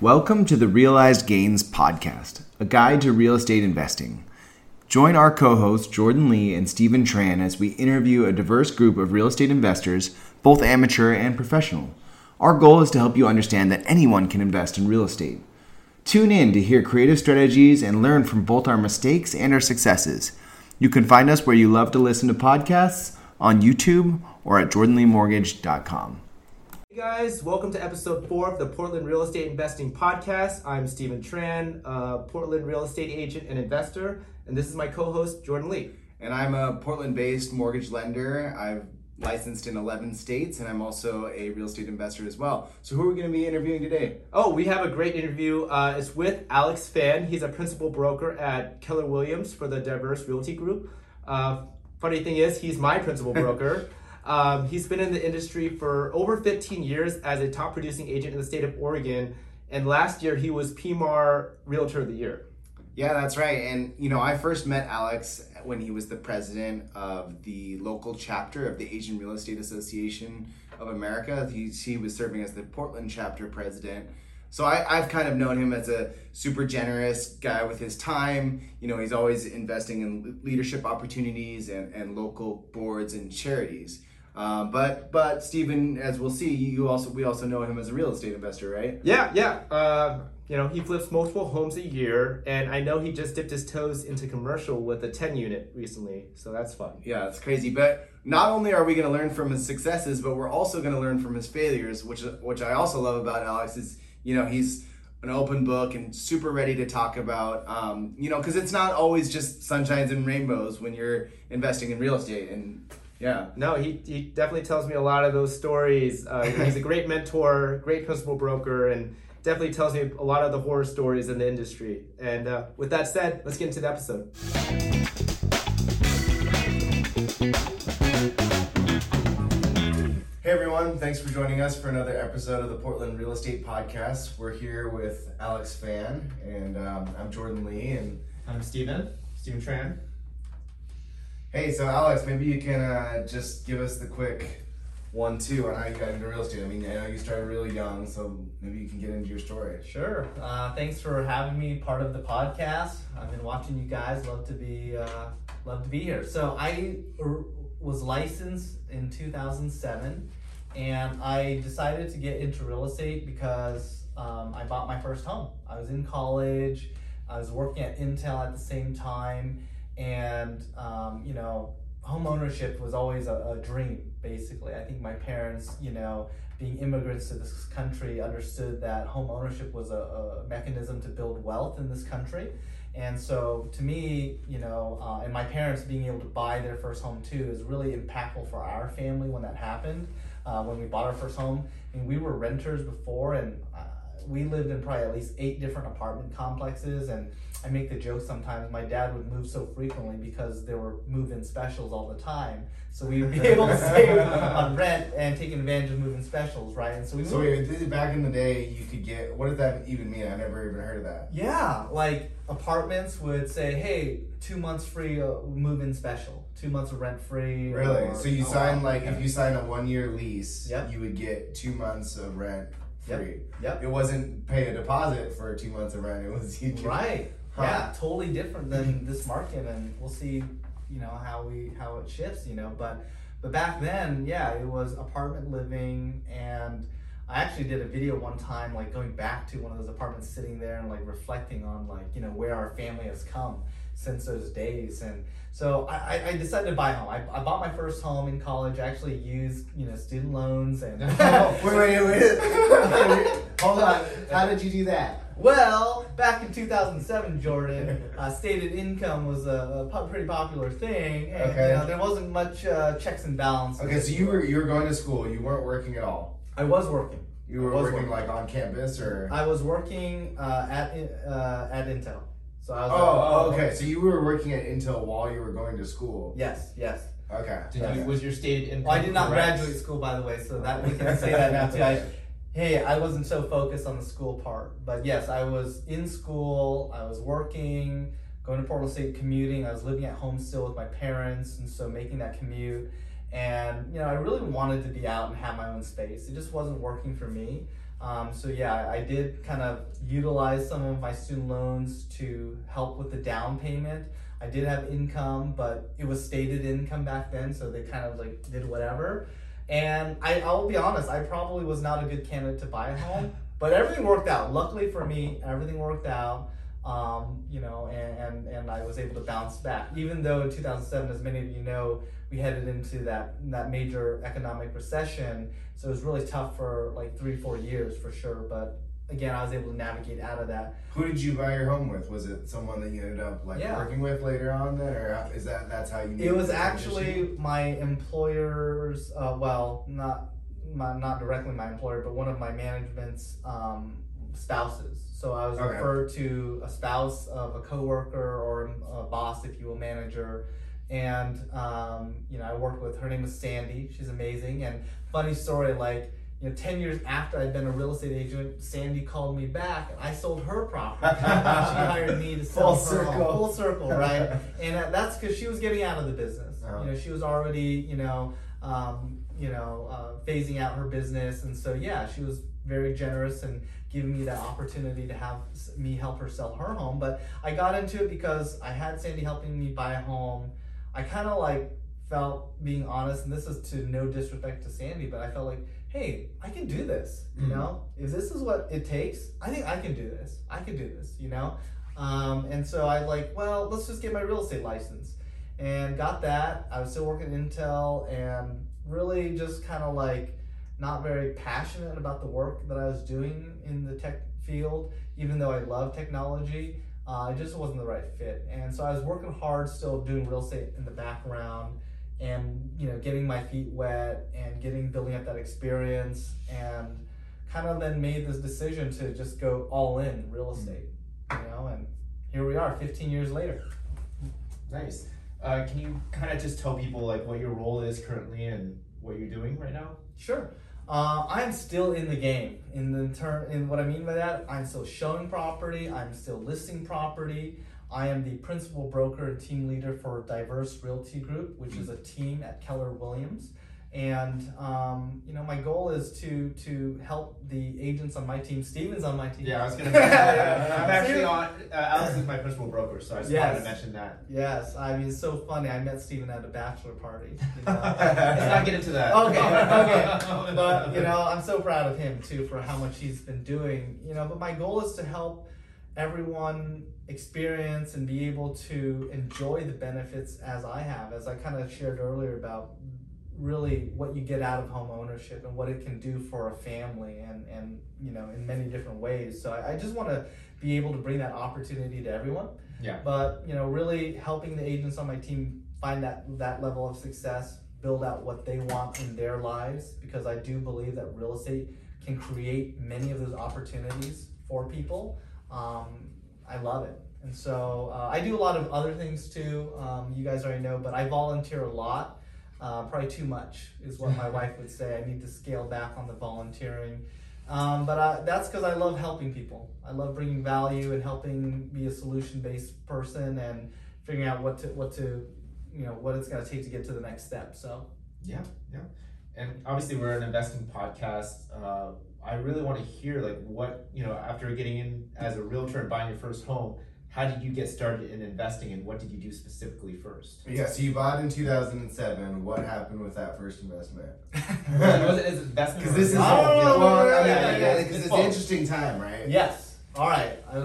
Welcome to the Realized Gains Podcast, a guide to real estate investing. Join our co hosts, Jordan Lee and Steven Tran, as we interview a diverse group of real estate investors, both amateur and professional. Our goal is to help you understand that anyone can invest in real estate. Tune in to hear creative strategies and learn from both our mistakes and our successes. You can find us where you love to listen to podcasts on YouTube or at jordanleemortgage.com. Hey guys, welcome to episode four of the Portland Real Estate Investing Podcast. I'm Steven Tran, a Portland real estate agent and investor, and this is my co host, Jordan Lee. And I'm a Portland based mortgage lender. I've licensed in 11 states, and I'm also a real estate investor as well. So, who are we going to be interviewing today? Oh, we have a great interview. Uh, it's with Alex Phan. He's a principal broker at Keller Williams for the Diverse Realty Group. Uh, funny thing is, he's my principal broker. Um, he's been in the industry for over 15 years as a top producing agent in the state of Oregon. And last year, he was PMAR Realtor of the Year. Yeah, that's right. And, you know, I first met Alex when he was the president of the local chapter of the Asian Real Estate Association of America. He, he was serving as the Portland chapter president. So I, I've kind of known him as a super generous guy with his time. You know, he's always investing in leadership opportunities and, and local boards and charities. Um, but but Steven, as we'll see, you also we also know him as a real estate investor, right? Yeah, yeah. Uh, you know, he flips multiple homes a year, and I know he just dipped his toes into commercial with a 10 unit recently, so that's fun. Yeah, it's crazy. But not only are we going to learn from his successes, but we're also going to learn from his failures, which which I also love about Alex is you know he's an open book and super ready to talk about um, you know because it's not always just sunshines and rainbows when you're investing in real estate and yeah. No, he, he definitely tells me a lot of those stories. Uh, he's a great mentor, great principal broker, and definitely tells me a lot of the horror stories in the industry. And uh, with that said, let's get into the episode. Hey everyone, thanks for joining us for another episode of the Portland Real Estate Podcast. We're here with Alex Phan, and um, I'm Jordan Lee, and I'm Steven, Steven Tran. Hey, so Alex, maybe you can uh, just give us the quick one two on how you got into real estate. I mean, I know you started really young, so maybe you can get into your story. Sure. Uh, thanks for having me part of the podcast. I've been watching you guys. Love to be uh, love to be here. So I er, was licensed in 2007, and I decided to get into real estate because um, I bought my first home. I was in college. I was working at Intel at the same time and um, you know home ownership was always a, a, dream basically. I think my parents you know being immigrants to this country understood that home ownership was a, a mechanism to build wealth in this country. And so to me you know uh, and my parents being able to buy their first home too is really impactful for our family when that happened uh, when we bought our first home. And we were renters before and uh, we lived in probably at least eight different apartment complexes and I make the joke sometimes my dad would move so frequently because there were move-in specials all the time. So we would be able to save on rent and take advantage of move-in specials, right? And so we So wait, back in the day, you could get. What does that even mean? I never even heard of that. Yeah, like apartments would say, "Hey, two months free uh, move-in special, two months of rent free." Really? Or, so you sign like if you sign a one-year lease, yep. you would get two months of rent free. Yep. yep. It wasn't pay a deposit for two months of rent. It was you right. Huh. Yeah, totally different than this market, and we'll see, you know, how we how it shifts, you know. But but back then, yeah, it was apartment living, and I actually did a video one time, like going back to one of those apartments, sitting there and like reflecting on like you know where our family has come since those days, and so I, I decided to buy a home. I, I bought my first home in college. I actually used you know student loans and. wait, wait, wait. Hold on. How did you do that? Well, back in 2007, Jordan, uh, stated income was a, a, pretty popular thing, and okay. you know, there wasn't much uh, checks and balances. Okay, so you were you were going to school. You weren't working at all. I was working. You were working, working, like on campus, or I was working uh, at uh, at Intel. So I was. Oh, oh, oh, okay. So you were working at Intel while you were going to school. Yes. Yes. Okay. Did okay. You, was your stated income? Well, I did not correct? graduate school, by the way, so that we can say that now too. I, hey, I wasn't so focused on the school part. But yes, I was in school, I was working, going to Portland State commuting, I was living at home still with my parents, and so making that commute. And, you know, I really wanted to be out and have my own space. It just wasn't working for me. Um, so yeah, I- did kind of utilize some of my student loans to help with the down payment. I did have income, but it was stated income back then, so they kind of like did whatever. And I, I'll be honest, I probably was not a good candidate to buy a home, but everything worked out. Luckily for me, everything worked out. Um, you know, and, and, and I was able to bounce back. Even though in 2007, as many of you know, we headed into that that major economic recession, so it was really tough for like three, four years for sure. But again, I was able to navigate out of that. Who did you buy your home with? Was it someone that you ended up like Yeah. working with later on then, or is that that's how you? made It was actually my employer's, uh, well, not my, not directly my employer, but one of my management's um, spouses. So I was Okay. referred to a spouse of a coworker or a boss, if you will, manager. And um, you know, I worked with her name was Sandy. She's amazing. And funny story, like you know, ten years after I'd been a real estate agent, Sandy called me back, and I sold her property. she hired me to sell Full her home. circle. Full circle, right? and uh, that's because she was getting out of the business. Uh-huh. You know, she was already, you know, um, you know, uh, phasing out her business, and so yeah, she was very generous and giving me that opportunity to have me help her sell her home. But I got into it because I had Sandy helping me buy a home. I kind of like felt being honest, and this is to no disrespect to Sandy, but I felt like, hey, I can do this. You Mhm. know, if this is what it takes, I think I can do this. I can do this. You know, um, and so I like, well, let's just get my real estate license, and got that. I was still working at Intel, and really just kind of like not very passionate about the work that I was doing in the tech field, even though I love technology. Uh, it just wasn't the right fit, and so I was working hard, still doing real estate in the background, and you know, getting my feet wet and getting building up that experience, and kind of then made this decision to just go all in real estate, you know, and here we are, 15 years later. Nice. Uh, can you kind of just tell people like what your role is currently and what you're doing right now? Sure. Uh, I'm still in the game. In the term, in what I mean by that, I'm still showing property. I'm still listing property. I am the principal broker and team leader for Diverse Realty Group, which is a team at Keller Williams. And um, you know, my goal is to to help the agents on my team. Steven's on my team. Yeah, I was gonna. mention that. I'm actually on. Uh, Alex is my principal broker, so I just wanted to mention that. Yes, I mean it's so funny. I met Steven at a bachelor party. You know? Let's not get into that. Okay, okay. but you know, I'm so proud of him too for how much he's been doing. You know, but my goal is to help everyone experience and be able to enjoy the benefits as I have, as I kind of shared earlier about really what you get out of home ownership and what it can do for a family and and you know in many different ways. So I, I just want to be able to bring that opportunity to everyone. Yeah. But you know, really helping the agents on my team find that that level of success, build out what they want in their lives, because I do believe that real estate can create many of those opportunities for people. Um, I love it. And so uh, I do a lot of other things too. Um, you guys already know, but I volunteer a lot. Uh, probably too much is what my wife would say. I need to scale back on the volunteering. Um, but I, that's because I love helping people. I love bringing value and helping be a solution-based person and figuring out what to what to you know what it's going to take to get to the next step. So Yeah, yeah. And obviously, we're an investing podcast. Uh, I really want to hear like what you know after getting in as a realtor and buying your first home. How did you get started in investing, and what did you do specifically first? Yeah, so you bought in 2007. What happened with that first investment? was it as investment? Because this is It's an interesting time, right? Yes. All right. I,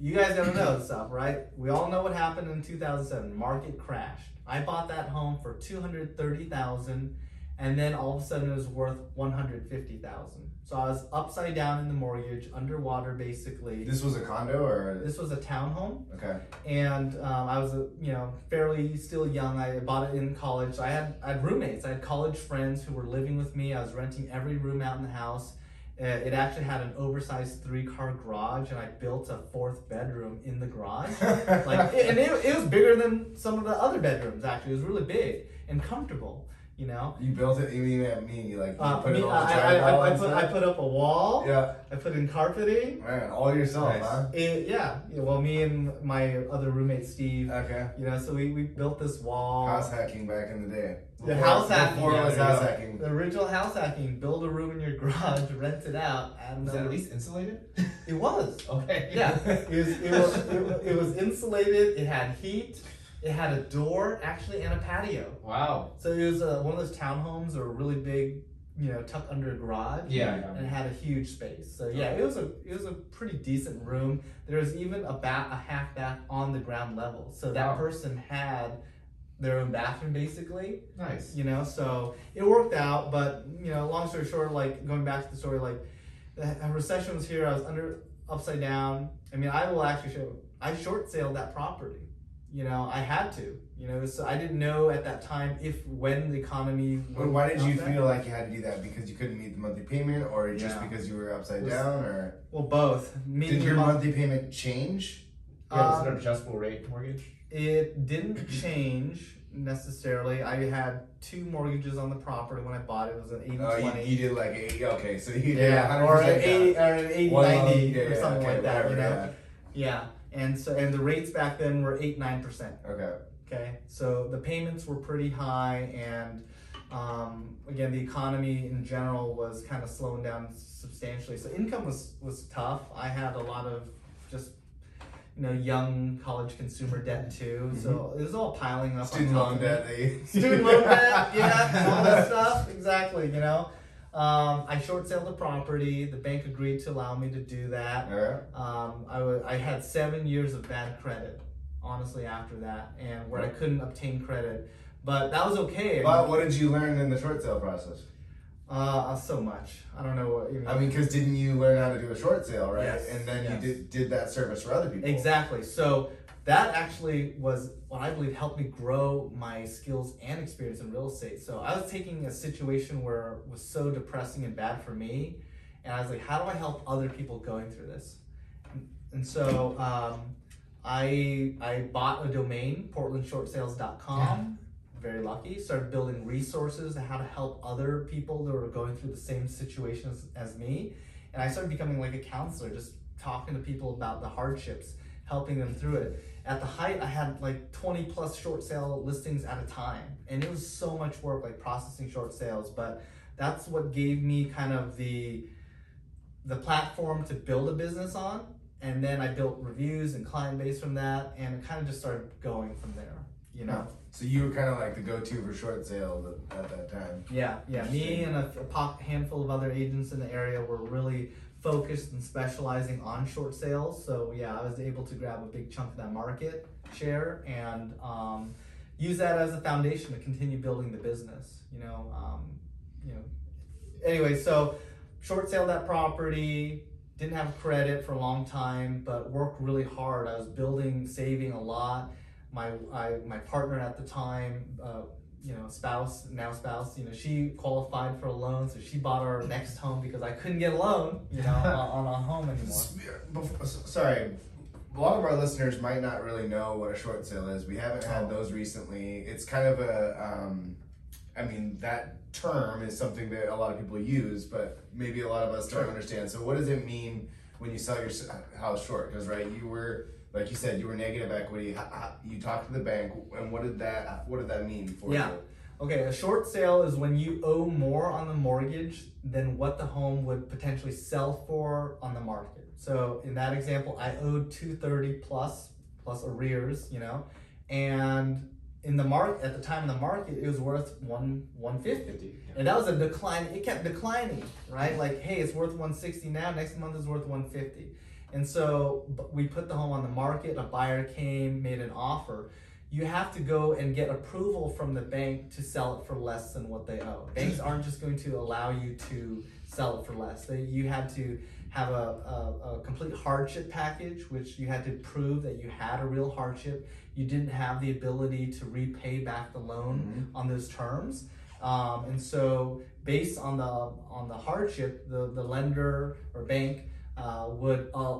you guys gotta know this stuff, right? We all know what happened in 2007. Market crashed. I bought that home for 230,000, and then all of a sudden it was worth 150,000. So I was upside down in the mortgage, underwater basically. This was a condo or This was a townhome, okay. and um, I was, you know, fairly still young. I bought it in college. I had I had roommates. I had college friends who were living with me. I was renting every room out in the house. Uh, it actually had an oversized three-car garage, and I built a fourth bedroom in the garage. like, and it, it was bigger than some of the other bedrooms. Actually, it was really big and comfortable. You know, You built it. You mean at me? Like you uh, put me- it on I, the I, I, drywall I and put I put up a wall. Yeah, I put in carpeting. man, all yourself, Nice. huh? It, yeah, yeah, well, me and my other roommate Steve, Okay. you know, so we, we built this wall. House hacking back in the day. The house hacking, Before yeah, it was there house go. hacking. The original house hacking, build a room in your garage, rent it out, and Was that at least insulated? it was. okay. Yeah, it was it was, it was it was insulated. It had heat. It had a door actually and a patio. Wow. So it was uh, one of those townhomes or a really big, you know, tucked under a garage. Yeah. And it had a huge space. So yeah, it was a it was a pretty decent room. There was even a bath, a half bath on the ground level. So that Wow. person had their own bathroom basically. Nice. You know, so it worked out. But you know, long story short, like going back to the story, like the recession was here. I was under upside down. I mean, I will actually show. I short sailed that property. You know, I had to. You know, so I didn't know at that time if when the economy. But why did you feel like you had to do that? Because you couldn't meet the monthly payment, or just Yeah. because you were upside Was- down, or Well, both. did your month- monthly payment change? Yeah, was Um, it an adjustable rate mortgage? It didn't change necessarily. I had two mortgages on the property when I bought it. It was an 80 Oh, you, 20. you did like eight. Okay, so you did yeah, 100% or an down. 80, or an 80 One 90 yeah, or something okay, like that, you know? whatever, Yeah. And so and the rates back then were 8 9%. Okay. Okay. So the payments were pretty high and um, again the economy in general was kind of slowing down substantially. So income was was tough. I had a lot of just you know young college consumer debt too. So it was all piling up. on Student loan debt. Student loan debt, yeah, all that stuff. Exactly, you know. Um, I short sold the property. The bank agreed to allow me to do that. Yeah. Um, I had seven years of bad credit, honestly, after that, and where I couldn't obtain credit. But that was okay. But what did you learn in the short sale process? Uh, so much. I don't know what you mean. I mean, because didn't you learn how to do a short sale, right? Yes, And then yes. you did did that service for other people. Exactly. So that actually was what I believe helped me grow my skills and experience in real estate. So I was taking a situation where it was so depressing and bad for me, and I was like, how do I help other people going through this? And, so um, I I bought a domain, portlandshortsales.com. Very lucky. Started building resources on how to help other people that were going through the same situation as, as me. And I started becoming like a counselor, just talking to people about the hardships, helping them through it. At the height, I had like 20 plus short sale listings at a time. And it was so much work, like processing short sales. But that's what gave me kind of the the platform to build a business on. And then I built reviews and client base from that, and it kind of just started going from there. You know. So you were kind of like the go-to for short sale at, at that time. Yeah, yeah. Me and a, a handful of other agents in the area were really focused and specializing on short sales. So yeah, I was able to grab a big chunk of that market share and um, use that as a foundation to continue building the business. You know, um, you know. Anyway, so short sale that property. Didn't have credit for a long time, but worked really hard. I was building, saving a lot. My I, my partner at the time. Uh, you know, spouse, now spouse, you know, she qualified for a loan, so she bought our next home because I couldn't get a loan, you know, on, on a home anymore. Before- Sorry, a lot of our listeners might not really know what a short sale is. We haven't had Oh. those recently. It's kind of a, um, I mean, that term is something that a lot of people use, but maybe a lot of us don't understand. So, what does it mean when you sell your house short? Because, right, you were, like you said, you were negative equity. You talked to the bank, and what did that, what did that mean for Yeah. you? Okay, a short sale is when you owe more on the mortgage than what the home would potentially sell for on the market. So in that example, I owed 230 plus plus arrears, you know, and in the market at the time in the market it was worth one 150 and that was a decline it kept declining right like hey it's worth 160 now next month is worth 150 and so we put the home on the market a buyer came made an offer. You have to go and get approval from the bank to sell it for less than what they owe. Banks aren't just going to allow you to sell it for less. They, you had to have a, a, a complete hardship package which you had to prove that you had a real hardship. You didn't have the ability to repay back the loan on those terms. Um, and so based on the on the hardship the, the lender or bank uh, would uh,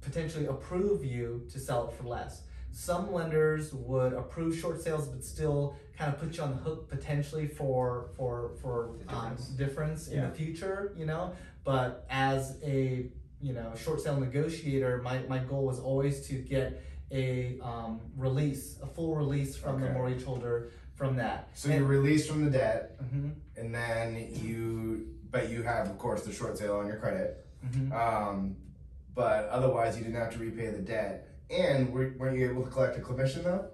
potentially approve you to sell it for less some lenders would approve short sales, but still kind of put you on the hook potentially for for for um, Difference. difference in the future. You know, but as a you know short sale negotiator, my my goal was always to get a um, release, a full release from the Okay. mortgage holder from that. So you're released from the debt, hmm and then you, but you have, of course, the short sale on your credit. Hmm Um, but otherwise, you didn't have to repay the debt. And were, weren't you able to collect a commission though?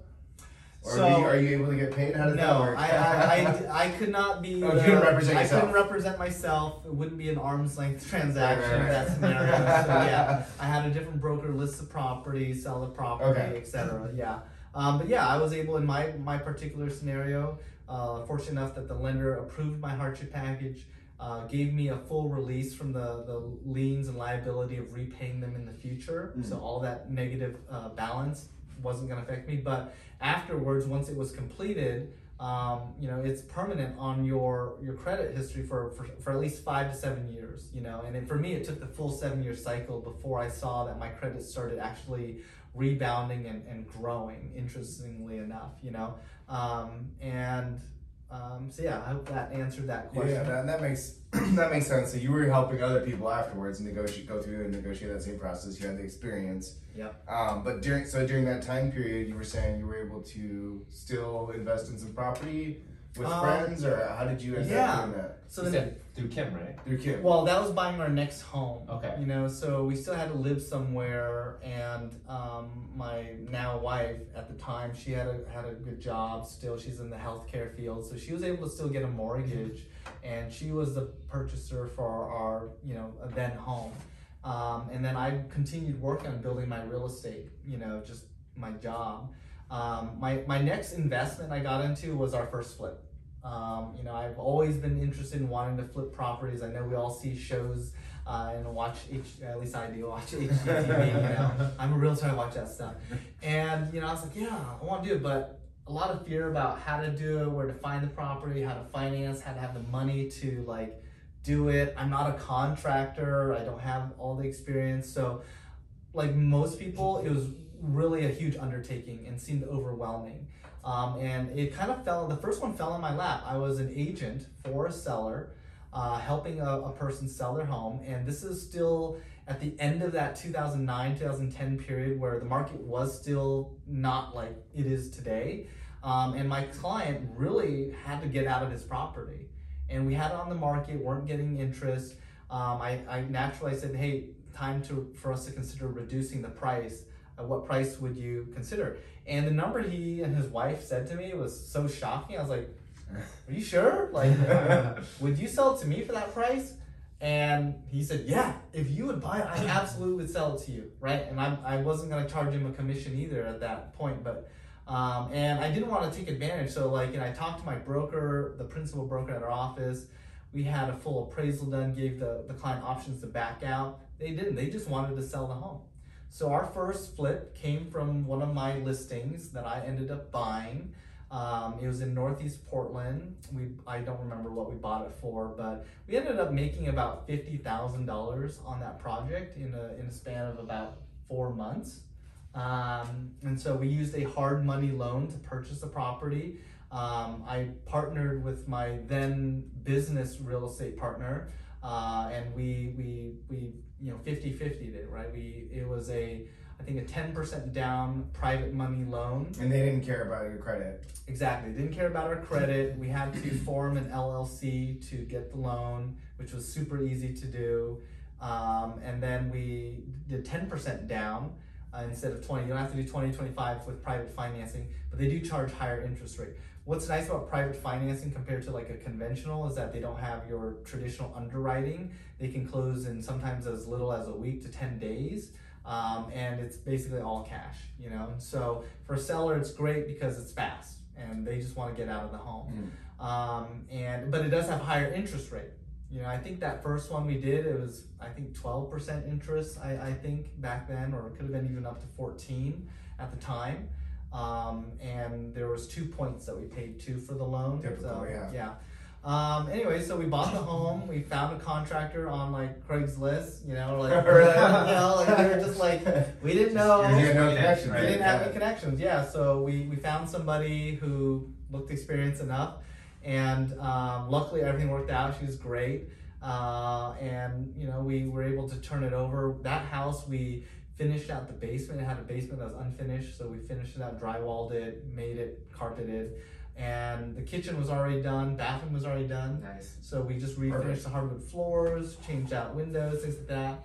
Or So- are, you, are you able to get paid? How that No, work? I, I, I, I could not be. Oh, you couldn't represent I yourself. couldn't represent myself. It wouldn't be an arm's length transaction. Right, right, That scenario. so yeah, I had a different broker list the property, sell the property, Okay. etc. Yeah, um, but yeah, I was able in my my particular scenario. Uh, fortunate enough that the lender approved my hardship package. Uh, gave me a full release from the, the liens and liability of repaying them in the future. Mm. So all that negative uh, balance wasn't going to affect me. But afterwards, once it was completed, um, you know, it's permanent on your your credit history for, for, for at least five to seven years. You know, and it, for me, it took the full seven year cycle before I saw that my credit started actually rebounding and, and growing. Interestingly enough, you know, um, and um, so yeah, I hope that answered that question. Yeah, that, that makes that makes sense. So you were helping other people afterwards negotiate, go through and negotiate that same process. You had the experience. Yep. Um, but during so during that time period, you were saying you were able to still invest in some property with Um, friends, or how did you end yeah. up doing that? So You then said through Kim, right? Through Kim. Well, that was buying our next home. Okay. You know, so we still had to live somewhere, and um, my now wife at the time, she had a had a good job. Still, she's in the healthcare field, so she was able to still get a mortgage, and she was the purchaser for our you know then home. Um, and then I continued working on building my real estate. You know, just my job. Um, my my next investment I got into was our first flip. Um, you know, I've always been interested in wanting to flip properties. I know we all see shows uh, and watch H. At least I do watch HGTV. you know, I'm a realtor. I watch that stuff, and you know, I was like, yeah, I want to do it, but a lot of fear about how to do it, where to find the property, how to finance, how to have the money to like do it. I'm not a contractor. I don't have all the experience, so like most people, it was really a huge undertaking and seemed overwhelming. Um, and it kind of fell, the first one fell in my lap. I was an agent for a seller, uh, helping a, a person sell their home. And this is still at the end of that 2009 2010 period where the market was still not like it is today. Um, and my client really had to get out of his property. And we had it on the market, weren't getting interest. Um, I, I naturally said, hey, time to for us to consider reducing the price. Uh, what price would you consider? And the number he and his wife said to me was so shocking. I was like, "Are you sure? Like, would you sell it to me for that price?" And he said, "Yeah, if you would buy it, I absolutely would sell it to you, right?" And I, I wasn't gonna charge him a commission either at that point, but um, and I didn't want to take advantage. So like, and I talked to my broker, the principal broker at our office. We had a full appraisal done, gave the, the client options to back out. They didn't. They just wanted to sell the home. So our first flip came from one of my listings that I ended up buying. Um, it was in Northeast Portland. We I don't remember what we bought it for, but we ended up making about fifty thousand dollars on that project in a in a span of about four months. Um, and so we used a hard money loan to purchase the property. Um, I partnered with my then business real estate partner, uh, and we we we you know 50 50 it right? We it was a i think a 10% down private money loan. And they didn't care about your credit. exactly didn't care about our credit. We had to form an llc to get the loan which was super easy to do. Um, and then we did 10% down uh, instead of 20 you don't have to do 20 25 with private financing but they do charge higher interest rate what's nice about private financing compared to like a conventional is that they don't have your traditional underwriting. They can close in sometimes as little as a week to 10 days um, and it's basically all cash you know? So for a seller it's great because it's fast and they just want to get out of the home. Um, and but it does have higher interest rate. You know i think that first one we did it was i think 12% interest i, I think back then or it could have been even up to 14 at the time um, and there was two points that we paid two for the loan. Typical, so, yeah. Yeah. Um, anyway, so we bought the home. We found a contractor on like Craigslist. You know, like Really? you know, like we were just like we didn't know. You didn't know connections, We didn't have Yeah. any connections. Yeah, so we, we found somebody who looked experienced enough, and um, luckily everything worked out. She was great, uh, and you know we were able to turn it over. That house we finished out the basement. It had a basement that was unfinished, so we finished it out, drywalled it, made it carpeted, and the kitchen was already done. Bathroom was already done. Nice. So we just refinished Perfect. the hardwood floors, changed out windows, things like that.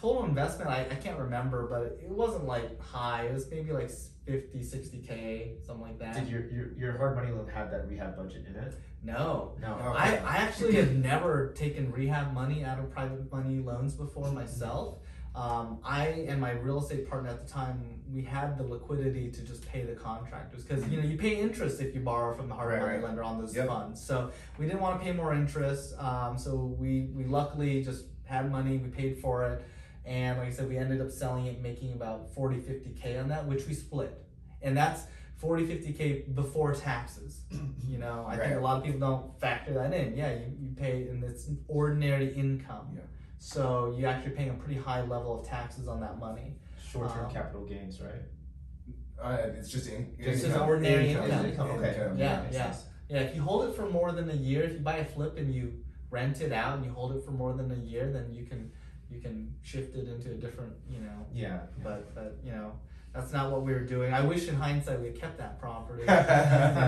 Total investment, I, I can't remember, but it wasn't like high. It was maybe like 50, 60K, something like that. Did your, your your hard money loan have that rehab budget in it? No. No. No. I, I actually have never taken rehab money out of private money loans before myself. Um, I and my real estate partner at the time, we had the liquidity to just pay the contractors because you know you pay interest if you borrow from the hard Right, money right. lender on those Yep. funds. So we didn't want to pay more interest. Um, so we we luckily just had money. We paid for it, and like I said, we ended up selling it, making about 40, 50 k on that, which we split, and that's 40, 50 k before taxes. You know, I think a lot of people don't factor that in. Yeah, you, you pay, and it's ordinary income. Yeah. So you're actually paying a pretty high level of taxes on that money. Short term Um, capital gains, right? Uh, it's just in, Just income. ordinary Income. income. Okay. Income. Yeah, Makes yeah. Yeah, if you hold it for more than a year, if you buy a flip and you rent it out and you hold it for more than a year, then you can you can shift it into a different, you know. Yeah. But but you know, that's not what we were doing. I wish in hindsight we had kept that property. you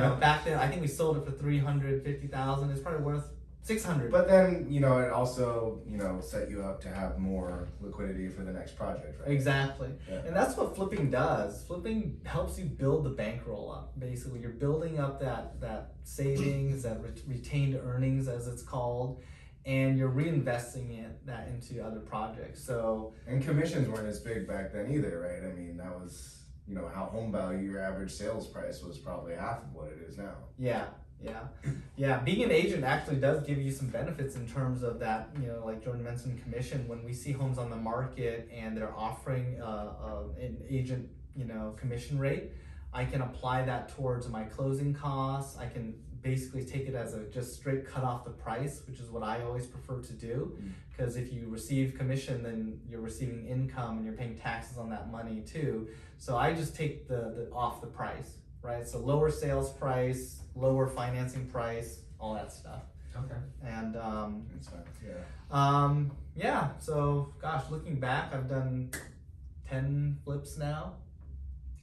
know, back then I think we sold it for three hundred fifty thousand. It's probably worth six hundred. But then, you know, it also, you know, set you up to have more liquidity for the next project, right? Exactly. Yeah. And that's what flipping does. Flipping helps you build the bankroll up. Basically, you're building up that that savings, that ret- retained earnings as it's called, and you're reinvesting it that into other projects. So, And commissions weren't as big back then either, right? I mean, that was, you know, how home value, your average sales price was probably half of what it is now. yeah, yeah. Yeah, being an agent actually does give you some benefits in terms of that, you know, like Jordan mentioned commission when we see homes on the market and they're offering uh, uh, an agent, you know, commission rate, I can apply that towards my closing costs. I can basically take it as a just straight cut off the price, which is what I always prefer to do. Because if you receive commission, then you're receiving income and you're paying taxes on that money too. So I just take the, the off the price, right? So lower sales price, lower financing price, all that stuff. Okay. And um, Yeah. um, yeah, so gosh, looking back, I've done 10 flips now.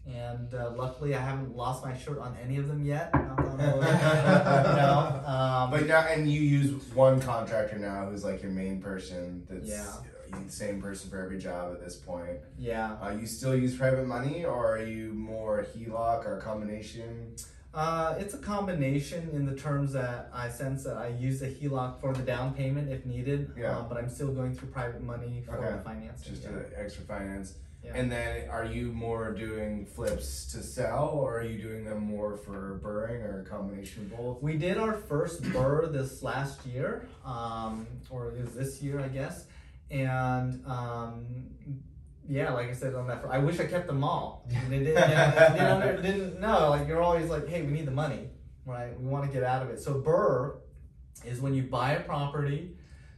And uh, luckily, I haven't lost my shirt on any of them yet. Knock on wood. you um, But now, and you use one contractor now who's like your main person. That's Yeah. You know, the same person for every job at this point. yeah. Uh, you still use private money, or are you more HELOC or a combination? Uh, it's a combination in the terms that I sense that I use a HELOC for the down payment if needed, Yeah. uh, but I'm still going through private money for Okay. the financing. Just yeah. extra finance. Yeah. And then, are you more doing flips to sell, or are you doing them more for burring, or a combination of both? We did our first burr this last year, um, or it was this year, I guess. And um, yeah, like I said on that, I wish I kept them all. They didn't, didn't, didn't know. Like you're always like, hey, we need the money, right? We want to get out of it. So burr is when you buy a property,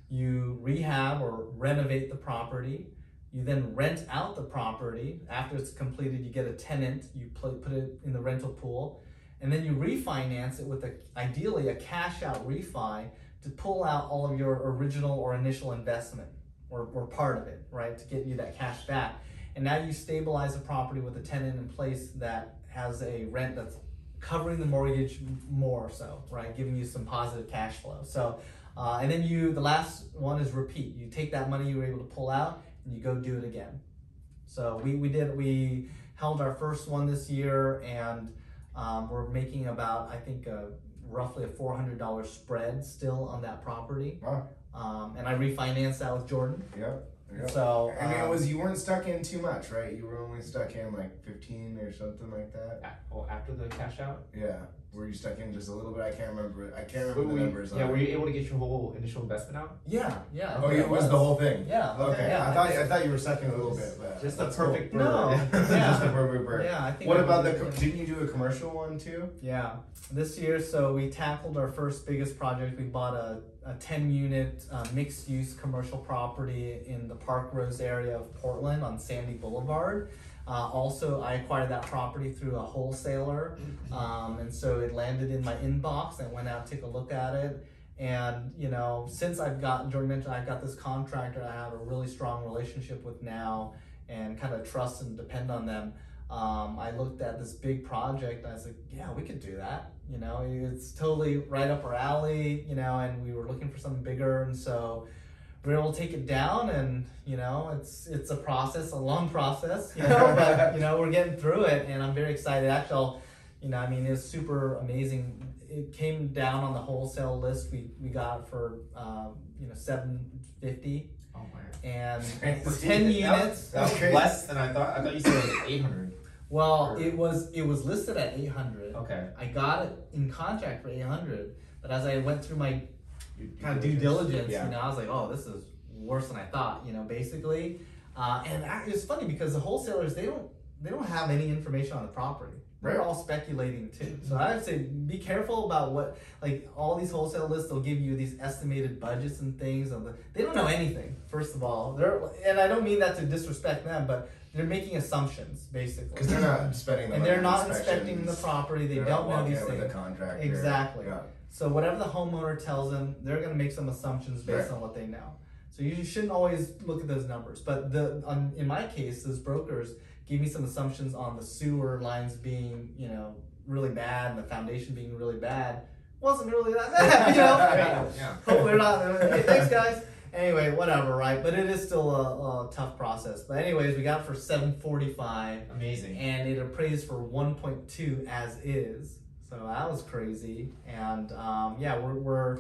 you rehab or renovate the property. You then rent out the property. After it's completed, you get a tenant. You put it in the rental pool and then you refinance it with a ideally a cash out refi to pull out all of your original or initial investment or, or part of it right to get you that cash back and now you stabilize the property with a tenant in place that has a rent that's covering the mortgage more so right giving you some positive cash flow so uh, and then you the last one is repeat you take that money you were able to pull out and you go do it again so we, we did we held our first one this year and um, we're making about, I think, uh, roughly a four hundred dollars spread still on that property. Wow. Um, and I refinanced that with Jordan. Yep. yep. So And it um, was you weren't stuck in too much, right? You were only stuck in like fifteen or something like that. A- Well, after the cash out, Yeah. Were you stuck in just a little bit? I can't remember. I can't remember Were the we- numbers. yeah, were you able to get your whole initial investment out? Yeah, yeah. Oh, it was the whole thing. Yeah. Okay, yeah, I thought I thought you were stuck in a little bit, but Just the perfect cool. No. Yeah. Yeah. just the perfect bird. Yeah, I think. What I about the? did, co- yeah. Didn't you do a commercial one too? Yeah, this year, so we tackled our first biggest project. We bought a, a 10 unit uh, mixed use commercial property in the Parkrose area of Portland on Sandy Boulevard. Uh, also, I acquired that property through a wholesaler, um, and so it landed in my inbox. I went out, took a look at it, and you know, since I've got Jordan mentioned, I've got this contractor I have a really strong relationship with now, and kind of trust and depend on them um, I looked at this big project I was like, yeah, we could do that. You know, it's totally right up our alley, you know, and we were looking for something bigger. And so were able to take it down and, you know, it's, it's a process, a long process, you know, but, you know, we're getting through it and I'm very excited. Actually, I'll, you know, I mean, it's super amazing. It came down on the wholesale list. We, we got for, um, you know, 750 Oh my. and Crazy. 10 That units. was, that was less than I thought. I thought you said it was 800. Well, Or- it was it was listed at 800. Okay. I got it in contract for 800, but as I went through my Your kind of due diligence, Yeah. you know, I was like, oh, this is worse than I thought, you know, basically. Uh, and it's funny because the wholesalers they don't they don't have any information on the property. They're all speculating too. So I would say be careful about what like all these wholesale lists. They'll give you these estimated budgets and things, and they don't know anything. First of all, they're and I don't mean that to disrespect them, but they're making assumptions basically. Because they're not spending the and they're not inspecting the property. They They're don't know these things. a contractor. Exactly. Yeah. So whatever the homeowner tells them, they're going to make some assumptions based Right. on what they know. So you shouldn't always look at those numbers. But the on, in my case, those brokers gave me some assumptions on the sewer lines being you know really bad and the foundation being really bad. Wasn't really that bad, you know. Yeah. Hopefully not. Uh, hey, thanks, guys. Anyway, whatever, right? But it is still a, a tough process. But anyways, we got for seven forty-five Amazing. and it appraised for 1.2 as is. So that was crazy. And um, yeah, we're, we're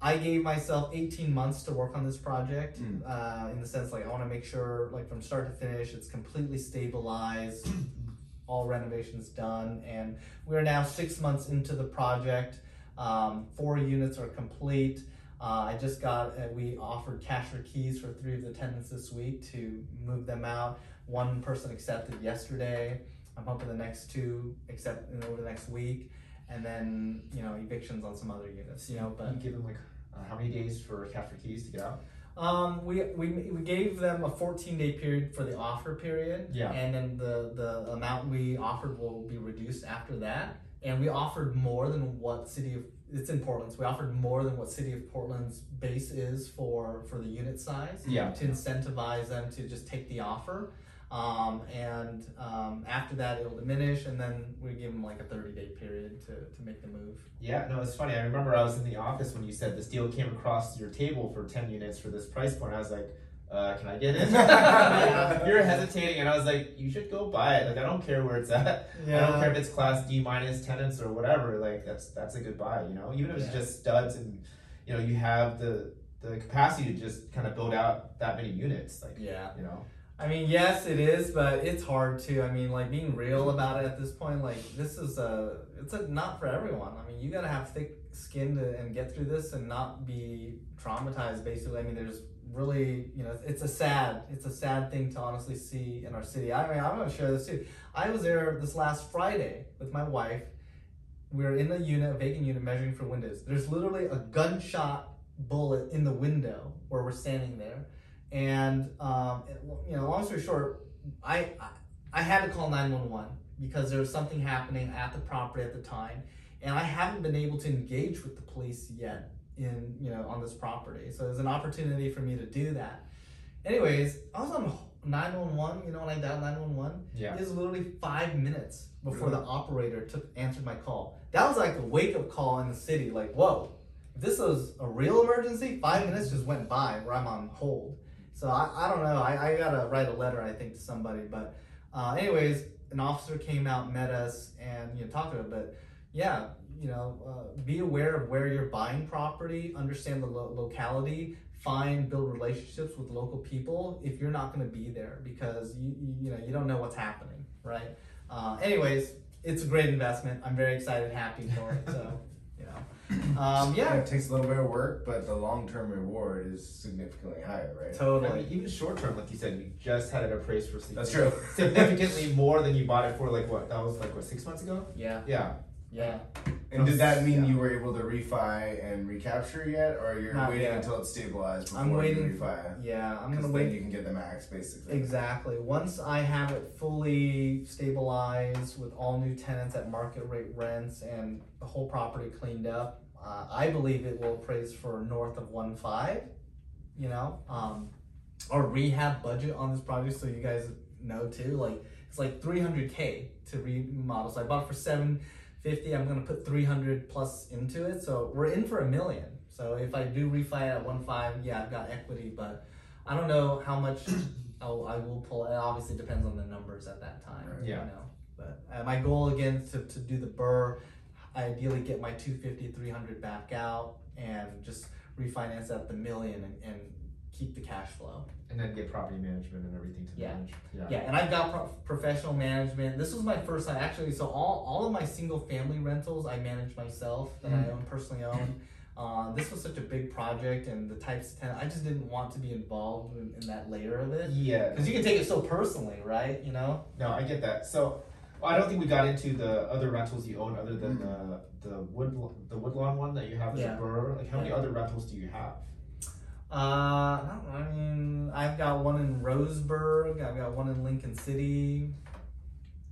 I gave myself 18 months to work on this project. Mm. Uh, in the sense, like I want to make sure, like from start to finish, it's completely stabilized, all renovations done, and we're now six months into the project. Um, four units are complete. Uh, I just got, uh, we offered cash or keys for three of the tenants this week to move them out. One person accepted yesterday. I'm hoping the next two accept over the next week, and then you know evictions on some other units. You know, but you give them like uh, how many days for for keys to get out? um, we, we we gave them a 14 day period for the offer period. Yeah. And then the the amount we offered will be reduced after that. And we offered more than what city of it's in Portland. So we offered more than what city of Portland's base is for for the unit size. Yeah. To incentivize them to just take the offer. Um, and um, after that, it'll diminish, and then we give them like a 30 day period to, to make the move. Yeah, no, it's funny. I remember I was in the office when you said this deal came across your table for 10 units for this price point. I was like, uh, can I get in? You're hesitating, and I was like, you should go buy it. Like, I don't care where it's at. I don't care if it's class D minus tenants or whatever. Like, that's that's a good buy, you know? Even if it's Yeah. just studs and, you know, you have the the capacity to just kind of build out that many units. Like, Yeah. you know? I mean, yes, it is, but it's hard too. I mean, like being real about it at this point, like this is a, it's a not for everyone. I mean, you gotta have thick skin to and get through this and not be traumatized. Basically, I mean, there's really, you know, it's a sad, it's a sad thing to honestly see in our city. I mean, I'm gonna share this too. I was there this last Friday with my wife. We were in a unit, a vacant unit, measuring for windows. There's literally a gunshot bullet in the window where we're standing there and um, it- you know, long story short, I I- had to call nine one one because there was something happening at the property at the time, and I haven't been able to engage with the police yet in you know on this property. So there's an opportunity for me to do that. Anyways, I was on nine one one. You know, when I dialed nine one one, Yeah. it was literally five minutes before the operator took answered my call. That was like a wake up call in the city. Like, whoa, if this was a real emergency, five minutes just went by where I'm on hold. So I, I don't know. I, I gotta write a letter, I think, to somebody. But uh, anyways, an officer came out, met us, and you know talked to her. But yeah, you know, uh, be aware of where you're buying property. Understand the lo- locality. Find, build relationships with local people if you're not going to be there because you, you you know you don't know what's happening, right? Uh, anyways, it's a great investment. I'm very excited, happy for it. So, you know, um, Yeah, yeah, it takes a little bit of work, but the long term reward is significantly higher, right? I totally. mean, even short term, like you said, you just had it appraised for That's true. significantly more than you bought it for. Like what? That was like what six months ago. Yeah, Yeah. yeah. And did that mean Yeah. you were able to refi and recapture yet, or you're Not waiting yet. until it's stabilized before I'm you waiting. refi? Yeah, I'm gonna then wait. you can get the max basically. Exactly. Once I have it fully stabilized with all new tenants at market rate rents and the whole property cleaned up, uh, I believe it will appraise for north of one five. You know, um, our rehab budget on this project, so you guys know too, like it's like three hundred k to remodel. So I bought it for seven fifty. I'm gonna put three hundred plus into it, so we're in for a million. So if I do refi at one five, yeah, I've got equity, but I don't know how much I'll, I will pull. It obviously depends on the numbers at that time. Right. Yeah. You know, but uh, my goal again is to, to do the burr, ideally get my 250, 300 back out and just refinance at the million and, and keep the cash flow. And then get property management and everything to Yeah. manage. Yeah. Yeah, and I've got pro- professional management. This was my first time actually. So all, all of my single family rentals I manage myself that I own personally own. Uh, this was such a big project and the types of tenant. I just didn't want to be involved in, in that layer of it Yeah. because you can take it so personally, right? You know. No, I get that. So, well, I don't think we got into the other rentals you own other than Mm. the the wood the woodlawn one that you have as Yeah. a BRRRR. Like, how many Yeah. other rentals do you have? Uh, I, don't know, I mean, I've got one in Roseburg. I've got one in Lincoln City.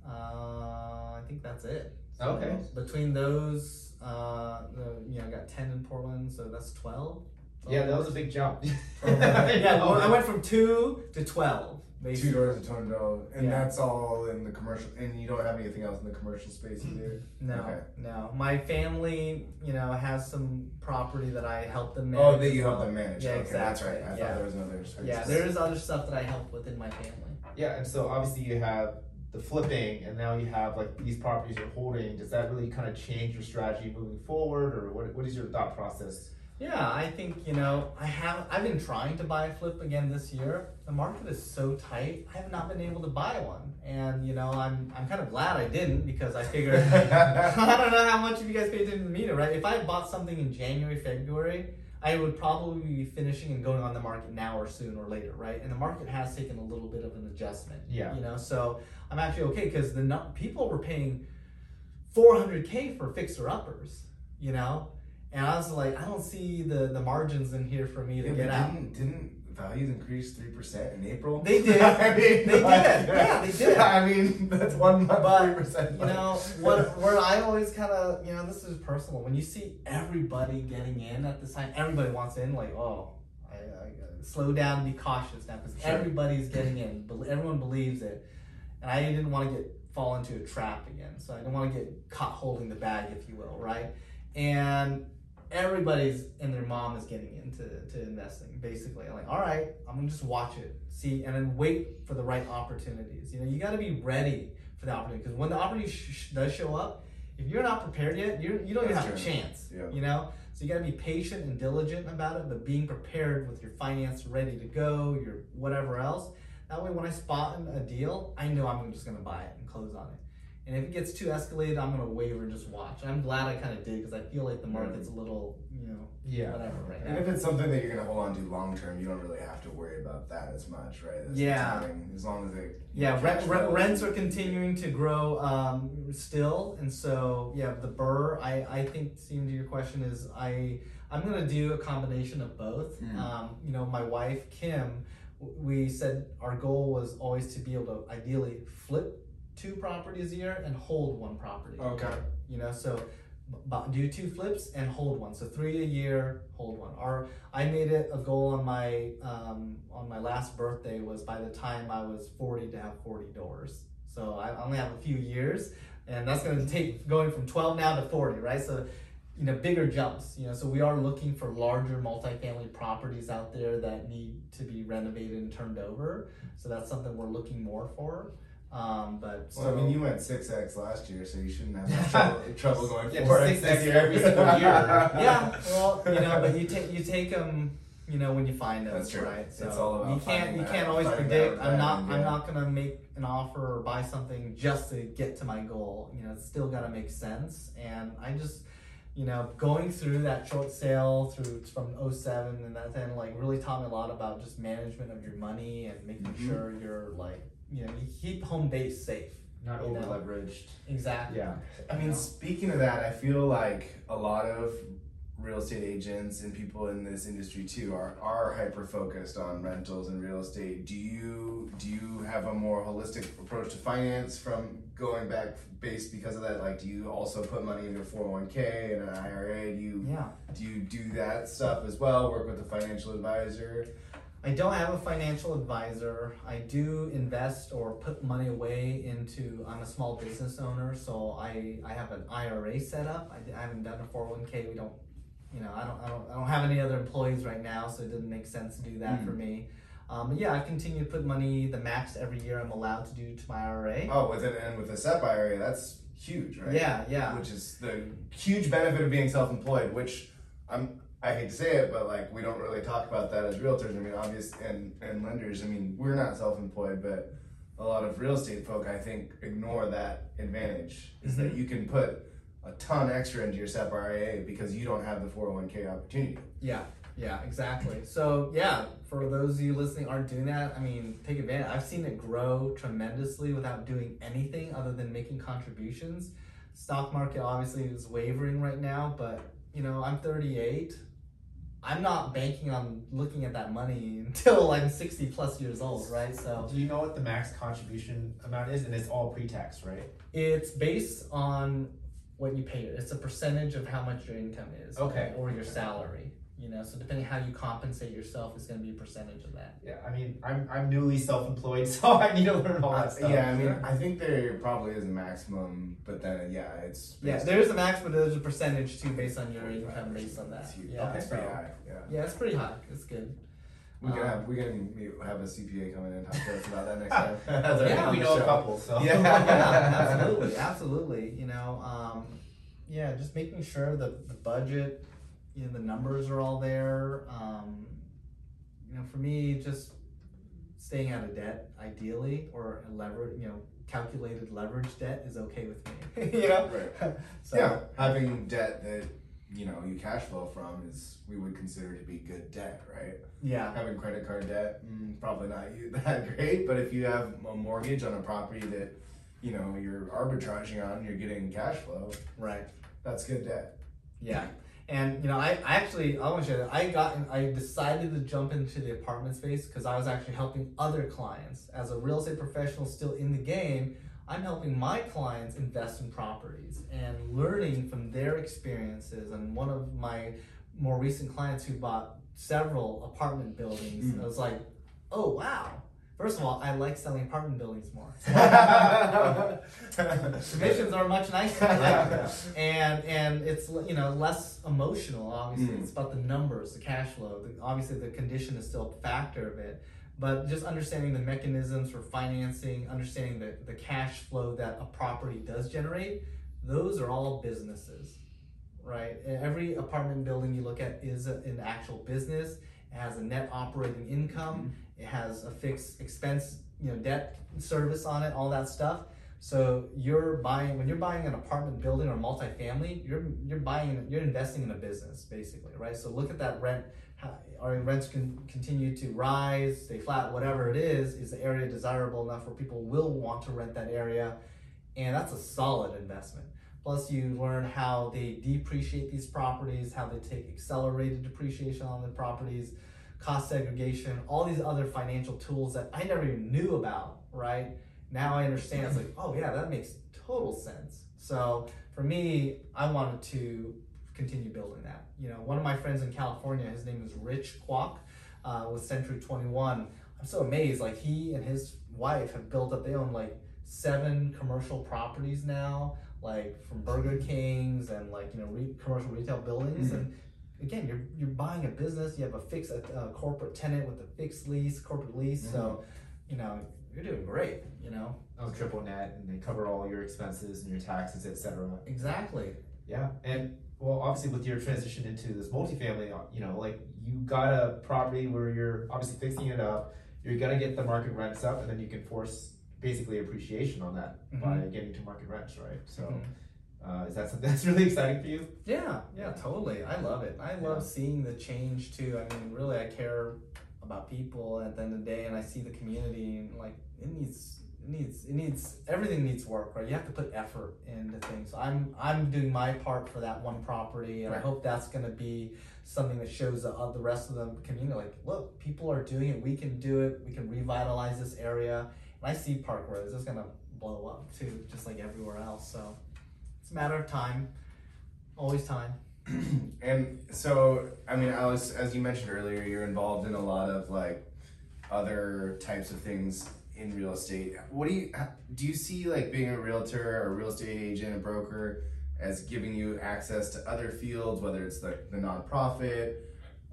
Uh, I think that's it. So Okay. Between those, uh, the, you know, I got ten in Portland, so that's twelve. Yeah, that was a big jump. yeah, well, I went from two to twelve. Two Basically. doors to two dollars, and Yeah. that's all in the commercial. And you don't have anything else in the commercial space either. No, Okay. no. My family, you know, has some property that I help them manage. Oh, that you help well. them manage. Yeah, okay, exactly. that's right. I yeah. thought there was another space. yeah, there is other stuff that I help with in my family. yeah, and so obviously you have the flipping, and now you have like these properties you're holding. Does that really kind of change your strategy moving forward, or what? What is your thought process? Yeah, I think you know I have. I've been trying to buy a flip again this year. The market is so tight. I have not been able to buy one, and you know I'm I'm kind of glad I didn't because I figured I don't know how much of you guys pay attention to the meter, right? If I bought something in January, February, I would probably be finishing and going on the market now or soon or later, right? And the market has taken a little bit of an adjustment. Yeah. You know, so I'm actually okay because the people were paying 400k for fixer uppers, you know, and I was like, I don't see the the margins in here for me to get out. didn't, didn't values increase three percent in April? They did. I mean, They did. Yeah, they did. I mean, that's one month But, three percent. You know, what where I always kind of, you know, this is personal. When you see everybody getting in at this time, everybody wants in. Like, oh, I, I slow down, be cautious now, because Sure. everybody's getting in. Everyone believes it, and I didn't want to get fall into a trap again. So I didn't want to get caught holding the bag, if you will, right? And everybody's and their mom is getting into to investing basically. I'm like all right i'm gonna just watch it. See and then wait for the right opportunities. You know you got to be ready for the opportunity because when the opportunity sh- does show up if you're not prepared yet you're, you don't even have a chance Yeah. you know? So you got to be patient and diligent about it but being prepared with your finance ready to go your whatever else. That way when i spot a deal i know i'm just gonna buy it and close on it and if it gets too escalated, I'm gonna waver and just watch. I'm glad I kind of did because I feel like the market's a little, you know, Yeah. whatever right And if it's something that you're gonna hold on to long term, you don't really have to worry about that as much, right? The Yeah. timing, As long as it. Yeah, rent, rent, rents are continuing to grow um, still, and so yeah, the BRRRR. I I think, seeing to your question is I I'm gonna do a combination of both. Mm. Um, you know, my wife Kim, we said our goal was always to be able to ideally flip two properties a year and hold one property. Okay. You know, so do two flips and hold one. So three a year, hold one. Or I made it a goal on my um, on my last birthday was by the time I was forty to have forty doors. So I only have a few years, and that's going to take going from twelve now to forty, right? So you know, bigger jumps. You know, so we are looking for larger multifamily properties out there that need to be renovated and turned over. So that's something we're looking more for. Um, but Well, I mean, you went six x last year, so you shouldn't have trouble, trouble going Yeah, four x 6X every single year. yeah, well, you know, but you take you take them, you know, when you find them, That's true. right? It's all about you can't you that- can't always predict. I'm not blend, I'm not gonna make an offer or buy something just to get to my goal. You know, it's still gotta make sense. And I just you know, going through that short sale through from 07 and that then like really taught me a lot about just management of your money and making Mhm. sure you're like you know, you keep home base safe. Not You over leveraged. Exactly. Yeah. I mean, speaking of that, I feel like a lot of real estate agents and people in this industry too are, are hyper focused on rentals and real estate. Do you do you have a more holistic approach to finance from going back based because of that? Like, do you also put money into a four hundred one k and an IRA? Do you Yeah. do you do that stuff as well? Work with a financial advisor? I don't have a financial advisor. I do invest or put money away into. I'm a small business owner, so I I have an IRA set up. I, I haven't done a 401k. We don't, you know, I don't I don't I don't have any other employees right now, so it didn't make sense to do that for me. Um, but yeah, I continue to put money the max every year I'm allowed to do to my IRA. Oh, with an and with a SEP IRA, that's huge, right? Yeah, yeah. Which is the huge benefit of being self-employed, which I'm I hate to say it, but like we don't really talk about that as realtors. I mean, obvious and and lenders. I mean, we're not self-employed, but a lot of real estate folk, I think, ignore that advantage. Is that mm-hmm. you can put a ton extra into your SEP IRA because you don't have the 401k opportunity. Yeah, yeah, exactly. So yeah, for those of you listening aren't doing that, I mean, take advantage. I've seen it grow tremendously without doing anything other than making contributions. Stock market obviously is wavering right now, but you know, I'm 38. I'm not banking on looking at that money until I'm 60 plus years old, right? So Do you know what the max contribution amount is? And it's all pre-tax, right? it's based on what you pay. It's a percentage of how much your income is, Okay. or your salary. You know, so depending how you compensate yourself is going to be a percentage of that. Yeah. I mean, I'm I'm newly self-employed, so I need to learn all that Uh, stuff. yeah, I mean, I think there probably is a maximum, but then yeah, it's Yeah, there's a max, but there's a percentage too based on your income based on that. Yeah, That's so- pretty high. Yeah. yeah, it's pretty high. It's good. We can Um, have we can have a CPA come in and talk to us about that next time. As I our think Yeah, we know the a couple, so Yeah. yeah, absolutely, absolutely. You know, um, yeah, just making sure that the budget, you know, the numbers are all there. Um, you know, for me, just staying out of debt, ideally, or a lever, you know, calculated leverage debt is okay with me. you know, Right. so yeah, having debt that you know you cash flow from is we would consider to be good debt, right? yeah, Having credit card debt, mm, probably not that great, but if you have a mortgage on a property that you know you're arbitraging on, you're getting cash flow, right. that's good debt. Yeah. And you know, I, I actually I want to share that I got in, I decided to jump into the apartment space because I was actually helping other clients as a real estate professional still in the game. I'm helping my clients invest in properties and learning from their experiences. And one of my more recent clients who bought several apartment buildings, Mm. I was like, oh wow. First of all, I like selling apartment buildings more. Commissions are much nicer. and and it's you know less emotional obviously. Mm. it's about the numbers the cash flow. The, obviously the condition is still a factor of it. But just understanding the mechanisms for financing understanding the, the cash flow that a property does generate those are all businesses right? Every apartment building you look at is a, an actual business. It has a net operating income it has a fixed expense you know debt service on it all that stuff so you're buying when you're buying an apartment building or multifamily, you're you're buying you're investing in a business basically, right? So look at that rent. How, are rents can continue to rise, stay flat, whatever it is? Is the area desirable enough where people will want to rent that area? And that's a solid investment. Plus, you learn how they depreciate these properties, how they take accelerated depreciation on the properties, cost segregation, all these other financial tools that I never even knew about, right? now I understand. It's like, oh yeah, that makes total sense. So for me, I wanted to continue building that. You know, one of my friends in California, his name is Rich Kwok, uh, with Century Twenty One. I'm so amazed. Like he and his wife have built up. They own like seven commercial properties now, like from Burger Kings and like you know re- commercial retail buildings Mhm. and. Again, you're, you're buying a business. You have a fixed uh, corporate tenant with a fixed lease, corporate lease. So, you know, you're doing great. You know, Oh, triple net, and they cover all your expenses and your taxes, etc. Exactly. Yeah, and well, obviously with your transition into this multifamily, uh, you know, like you got a property where you're obviously fixing it up, you're gonna get the market rents up, and then you can force basically appreciation on that by Mhm. getting to market rents, right? So, Mhm. Uh, is that something that's really exciting for you? Yeah, yeah, totally. I love it. I love Yeah. seeing the change too. I mean, really, I care about people at the end of the day, and I see the community, and like it needs, it needs, it needs everything needs work, right? You have to put effort into things. So I'm, I'm doing my part for that one property, and I hope that's going to be something that shows the, uh, the rest of the community, like, look, people are doing it. We can do it. We can revitalize this area. And I see Parkrose is just going to blow up too, just like everywhere else. So a matter of time. Always time. and so I mean, Alex, as you mentioned earlier, you're involved in a lot of like other types of things in real estate. What do you do? You see like being a realtor or a real estate agent, a broker, as giving you access to other fields, whether it's the the nonprofit,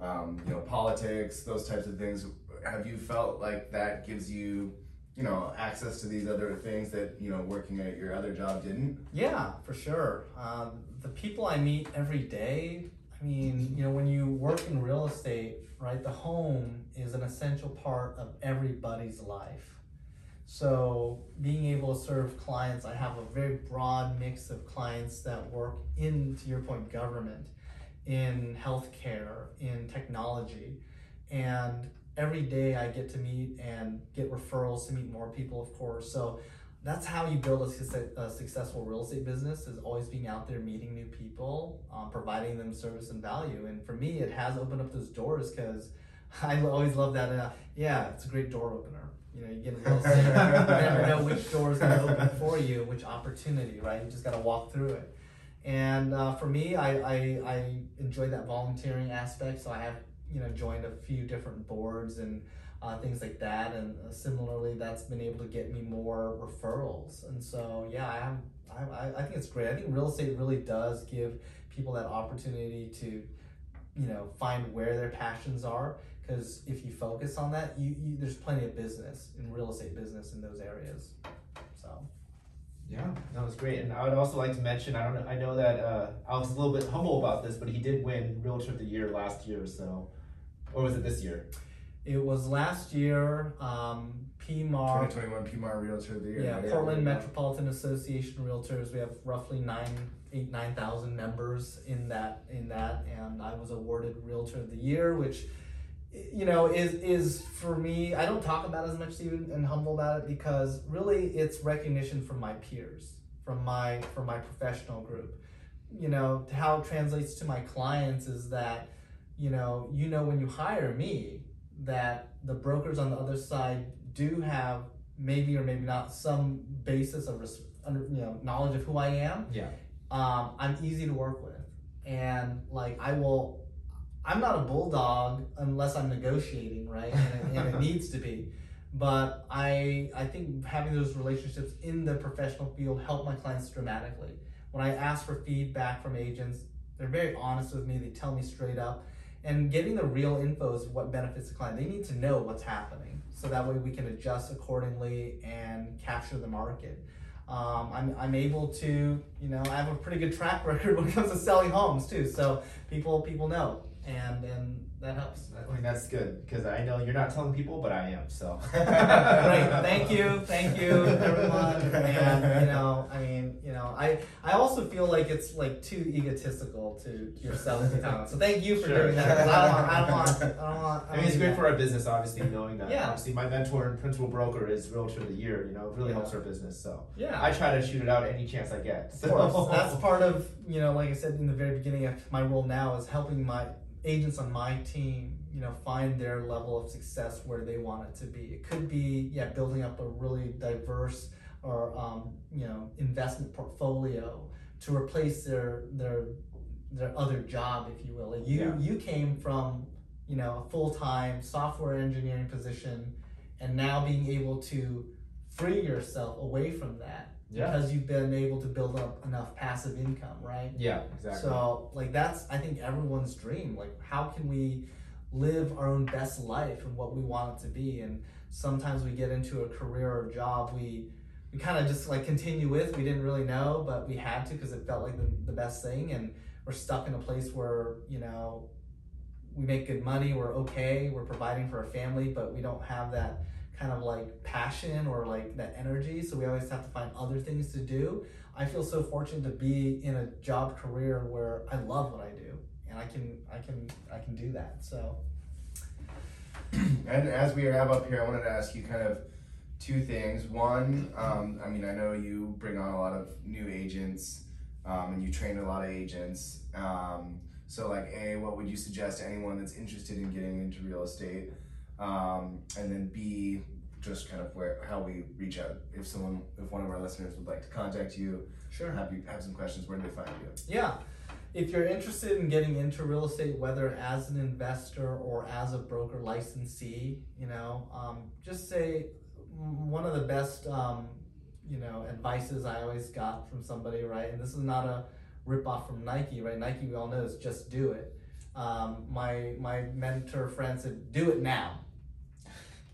um, you know, politics, those types of things. Have you felt like that gives you, you know, access to these other things that you know working at your other job didn't? Yeah, for sure. Um, the people I meet every day, I mean, you know, when you work in real estate, right, the home is an essential part of everybody's life. So, being able to serve clients, I have a very broad mix of clients that work in, to your point, government, in healthcare, in technology. And every day I get to meet and get referrals to meet more people, of course. So, that's how you build a, a successful real estate business is always being out there meeting new people um, providing them service and value. And for me it has opened up those doors because i always love that uh, yeah it's a great door opener. You know you get real estate you never know which door is going to open for you which opportunity right? You just got to walk through it. And uh, for me I, I i enjoy that volunteering aspect so i have you know joined a few different boards and uh, things like that. And uh, similarly, that's been able to get me more referrals. And so, yeah, I have, I, I think it's great. I think real estate really does give people that opportunity to, you know, find where their passions are. Because if you focus on that, you, you there's plenty of business in real estate business in those areas. So. Yeah, that was great. And I would also like to mention, I don't know, I know that uh, I was a little bit humble about this, but he did win Realtor of the Year last year, so, or was it this year? It was last year, um, PMAR 2021 PMAR Realtor of the Year. Yeah, Portland Metropolitan Association Realtors. We have roughly nine, eight, nine thousand members in that in that, and I was awarded Realtor of the Year, which you know is is for me. I don't talk about it as much Steven and humble about it because really it's recognition from my peers, from my from my professional group. You know how it translates to my clients is that you know you know when you hire me that the brokers on the other side do have maybe or maybe not some basis of res- under, you know knowledge of who I am. Yeah. Um, I'm easy to work with, and like I will. I'm not a bulldog unless I'm negotiating, right? And it, and it needs to be. But I I think having those relationships in the professional field help my clients dramatically. When I ask for feedback from agents, they're very honest with me. They tell me straight up and getting the real info is what benefits the client. They need to know what's happening, so that way we can adjust accordingly and capture the market. Um, I'm, I'm able to, you know, I have a pretty good track record when it comes to selling homes too. So people people know, and and that helps. I mean, that's good because I know you're not telling people, but I am. So Great, thank you, thank you, everyone. And you know, I mean, you know, I I also feel like it's like too egotistical to yourself to. So thank you for Sure, doing that. I don't want, I don't want, I don't want. I mean, it's great need for our business, obviously, knowing that. Yeah. Obviously, my mentor and principal broker is Realtor of the Year. You know, it really helps our business. So. Yeah. I try to shoot it out any chance I get. Of course, that's part of you know, like I said in the very beginning, of my role now is helping my agents on my team, you know, find their level of success where they want it to be. It could be yeah, building up a really diverse or um, you know investment portfolio to replace their their their other job, if you will. Like you Yeah. you came from you know a full time software engineering position, and now being able to free yourself away from that Yeah. because you've been able to build up enough passive income, right? Yeah, exactly. So, like, that's, I think, everyone's dream. Like, how can we live our own best life and what we want it to be? And sometimes we get into a career or job we, we kind of just like continue with. We didn't really know, but we had to because it felt like the, the best thing. And we're stuck in a place where you know we make good money, we're okay, we're providing for a family, but we don't have that kind of like passion or like that energy. So we always have to find other things to do. I feel so fortunate to be in a job career where I love what I do and I can I can I can do that. So And as we wrap up here, I wanted to ask you kind of two things. One, um, I mean, I know you bring on a lot of new agents, um, and you train a lot of agents. Um, so, like, a, what would you suggest to anyone that's interested in getting into real estate? Um, and then B, just kind of where how we reach out if someone, if one of our listeners would like to contact you, sure. have you have some questions, where do they find you? Yeah. If you're interested in getting into real estate, whether as an investor or as a broker licensee, you know, um, just say one of the best, um, you know, advices I always got from somebody, right? And this is not a rip off from Nike, right? Nike, we all know, is just do it. Um, my my mentor friend said, "Do it now."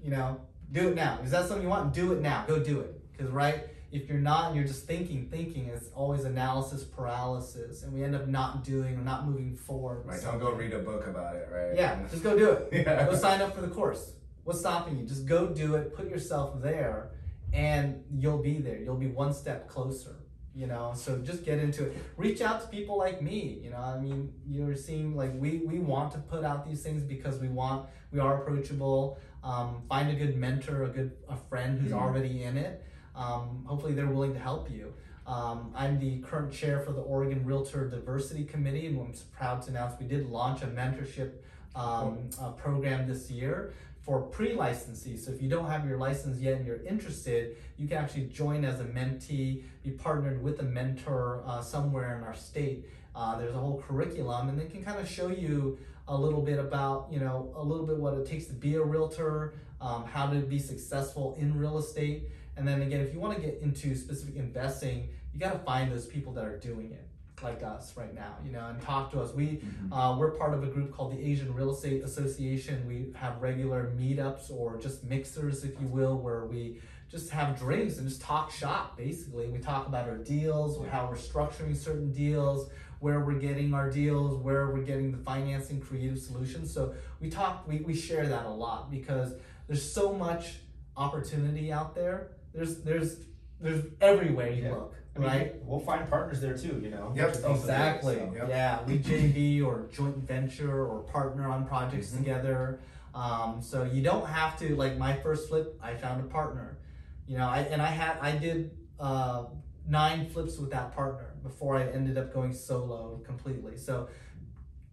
You know, do it now. Is that something you want? Do it now. Go do it. Because right, if you're not and you're just thinking, thinking, it's always analysis paralysis, and we end up not doing or not moving forward. Right, don't go read a book about it, right? Yeah, just go do it. Yeah. Go sign up for the course. What's stopping you? Just go do it. Put yourself there, and you'll be there. You'll be one step closer. You know, so just get into it. Reach out to people like me. You know, I mean, you're seeing like we we want to put out these things because we want we are approachable. Um, find a good mentor, a good a friend who's Mhm. already in it. Um, hopefully, they're willing to help you. Um, I'm the current chair for the Oregon Realtor Diversity Committee, and I'm proud to announce we did launch a mentorship um, uh, program this year for pre-licensees. So if you don't have your license yet and you're interested, you can actually join as a mentee, be partnered with a mentor uh, somewhere in our state. Uh, there's a whole curriculum, and they can kind of show you a little bit about, you know, a little bit what it takes to be a realtor, um, how to be successful in real estate. And then again, if you want to get into specific investing, you got to find those people that are doing it, like us right now, you know, and talk to us. We uh, we're part of a group called the Asian Real Estate Association. We have regular meetups or just mixers, if you will, where we just have drinks and just talk shop. Basically, we talk about our deals, how we're structuring certain deals, where we're getting our deals, where we're getting the financing, creative solutions. So we talk, we, we share that a lot because there's so much opportunity out there. There's there's there's everywhere you Yeah. look, I mean, right? We'll find partners there too, you know. Yep, which is also good, Exactly. so. Yep. Yeah, we JV or joint venture or partner on projects Mhm. together. Um, so you don't have to like my first flip. I found a partner. You know, I and I had I did uh, nine flips with that partner before I ended up going solo completely. So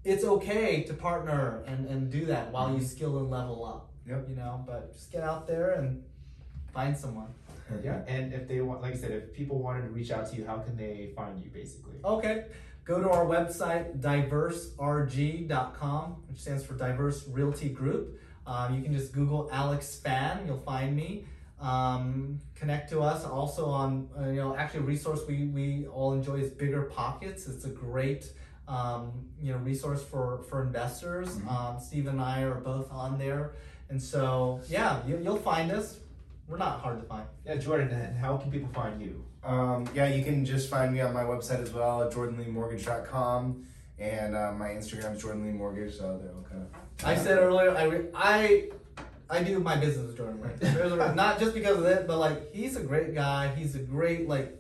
it's okay to partner and, and do that while you skill and level up. Yep. You know, but just get out there and find someone. Yeah, and if they want, like I said, if people wanted to reach out to you, how can they find you, basically? Okay. Go to our website, diverserg.com, which stands for Diverse Realty Group. Um, you can just Google Alex Phan, you'll find me. Um, connect to us also on, uh, you know, actually a resource we, we all enjoy is Bigger Pockets. It's a great, um, you know, resource for, for investors. Mhm. Um, Steve and I are both on there. And so, yeah, you, you'll find us. We're not hard to find. Yeah, Jordan, and how can people find you? Um, yeah, you can just find me on my website as well at jordanleemortgage.com. And uh, my Instagram is Jordan Lee Mortgage, so they'll kind of. I said earlier, I, re- I, I do my business with Jordan Ray. There's a- not just because of it, but like he's a great guy. He's a great like,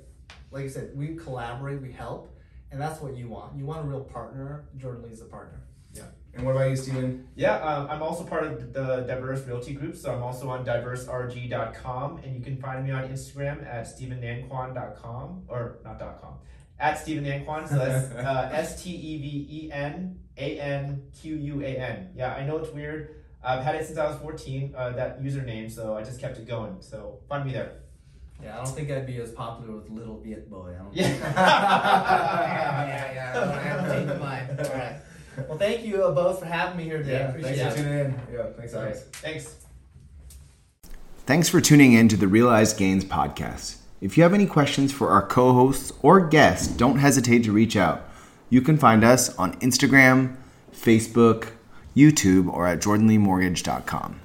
like I said, we collaborate, we help, and that's what you want. You want a real partner. Jordan Lee's a partner. Yeah. And what about you, Steven? Yeah, um, I'm also part of the Diverse Realty Group, so I'm also on diverserg.com, and you can find me on Instagram at stevennanquan.com, or not .com, at Steven Nanquan, so that's uh, S T E V E N A N Q U A N. Yeah, I know it's weird. I've had it since I was 14, uh, that username, so I just kept it going. So find me there. Yeah, I don't think I'd be as popular with Little Viet Boy. I don't Yeah. think. yeah, yeah, yeah. I haven't changed my mind. All right. Well, thank you uh, both for having me here today. Yeah, Appreciate thanks it. for tuning in. Yeah, thanks, All right. guys. Thanks. Thanks for tuning in to the Realized Gains podcast. If you have any questions for our co hosts or guests, don't hesitate to reach out. You can find us on Instagram, Facebook, YouTube, or at jordanleemortgage.com.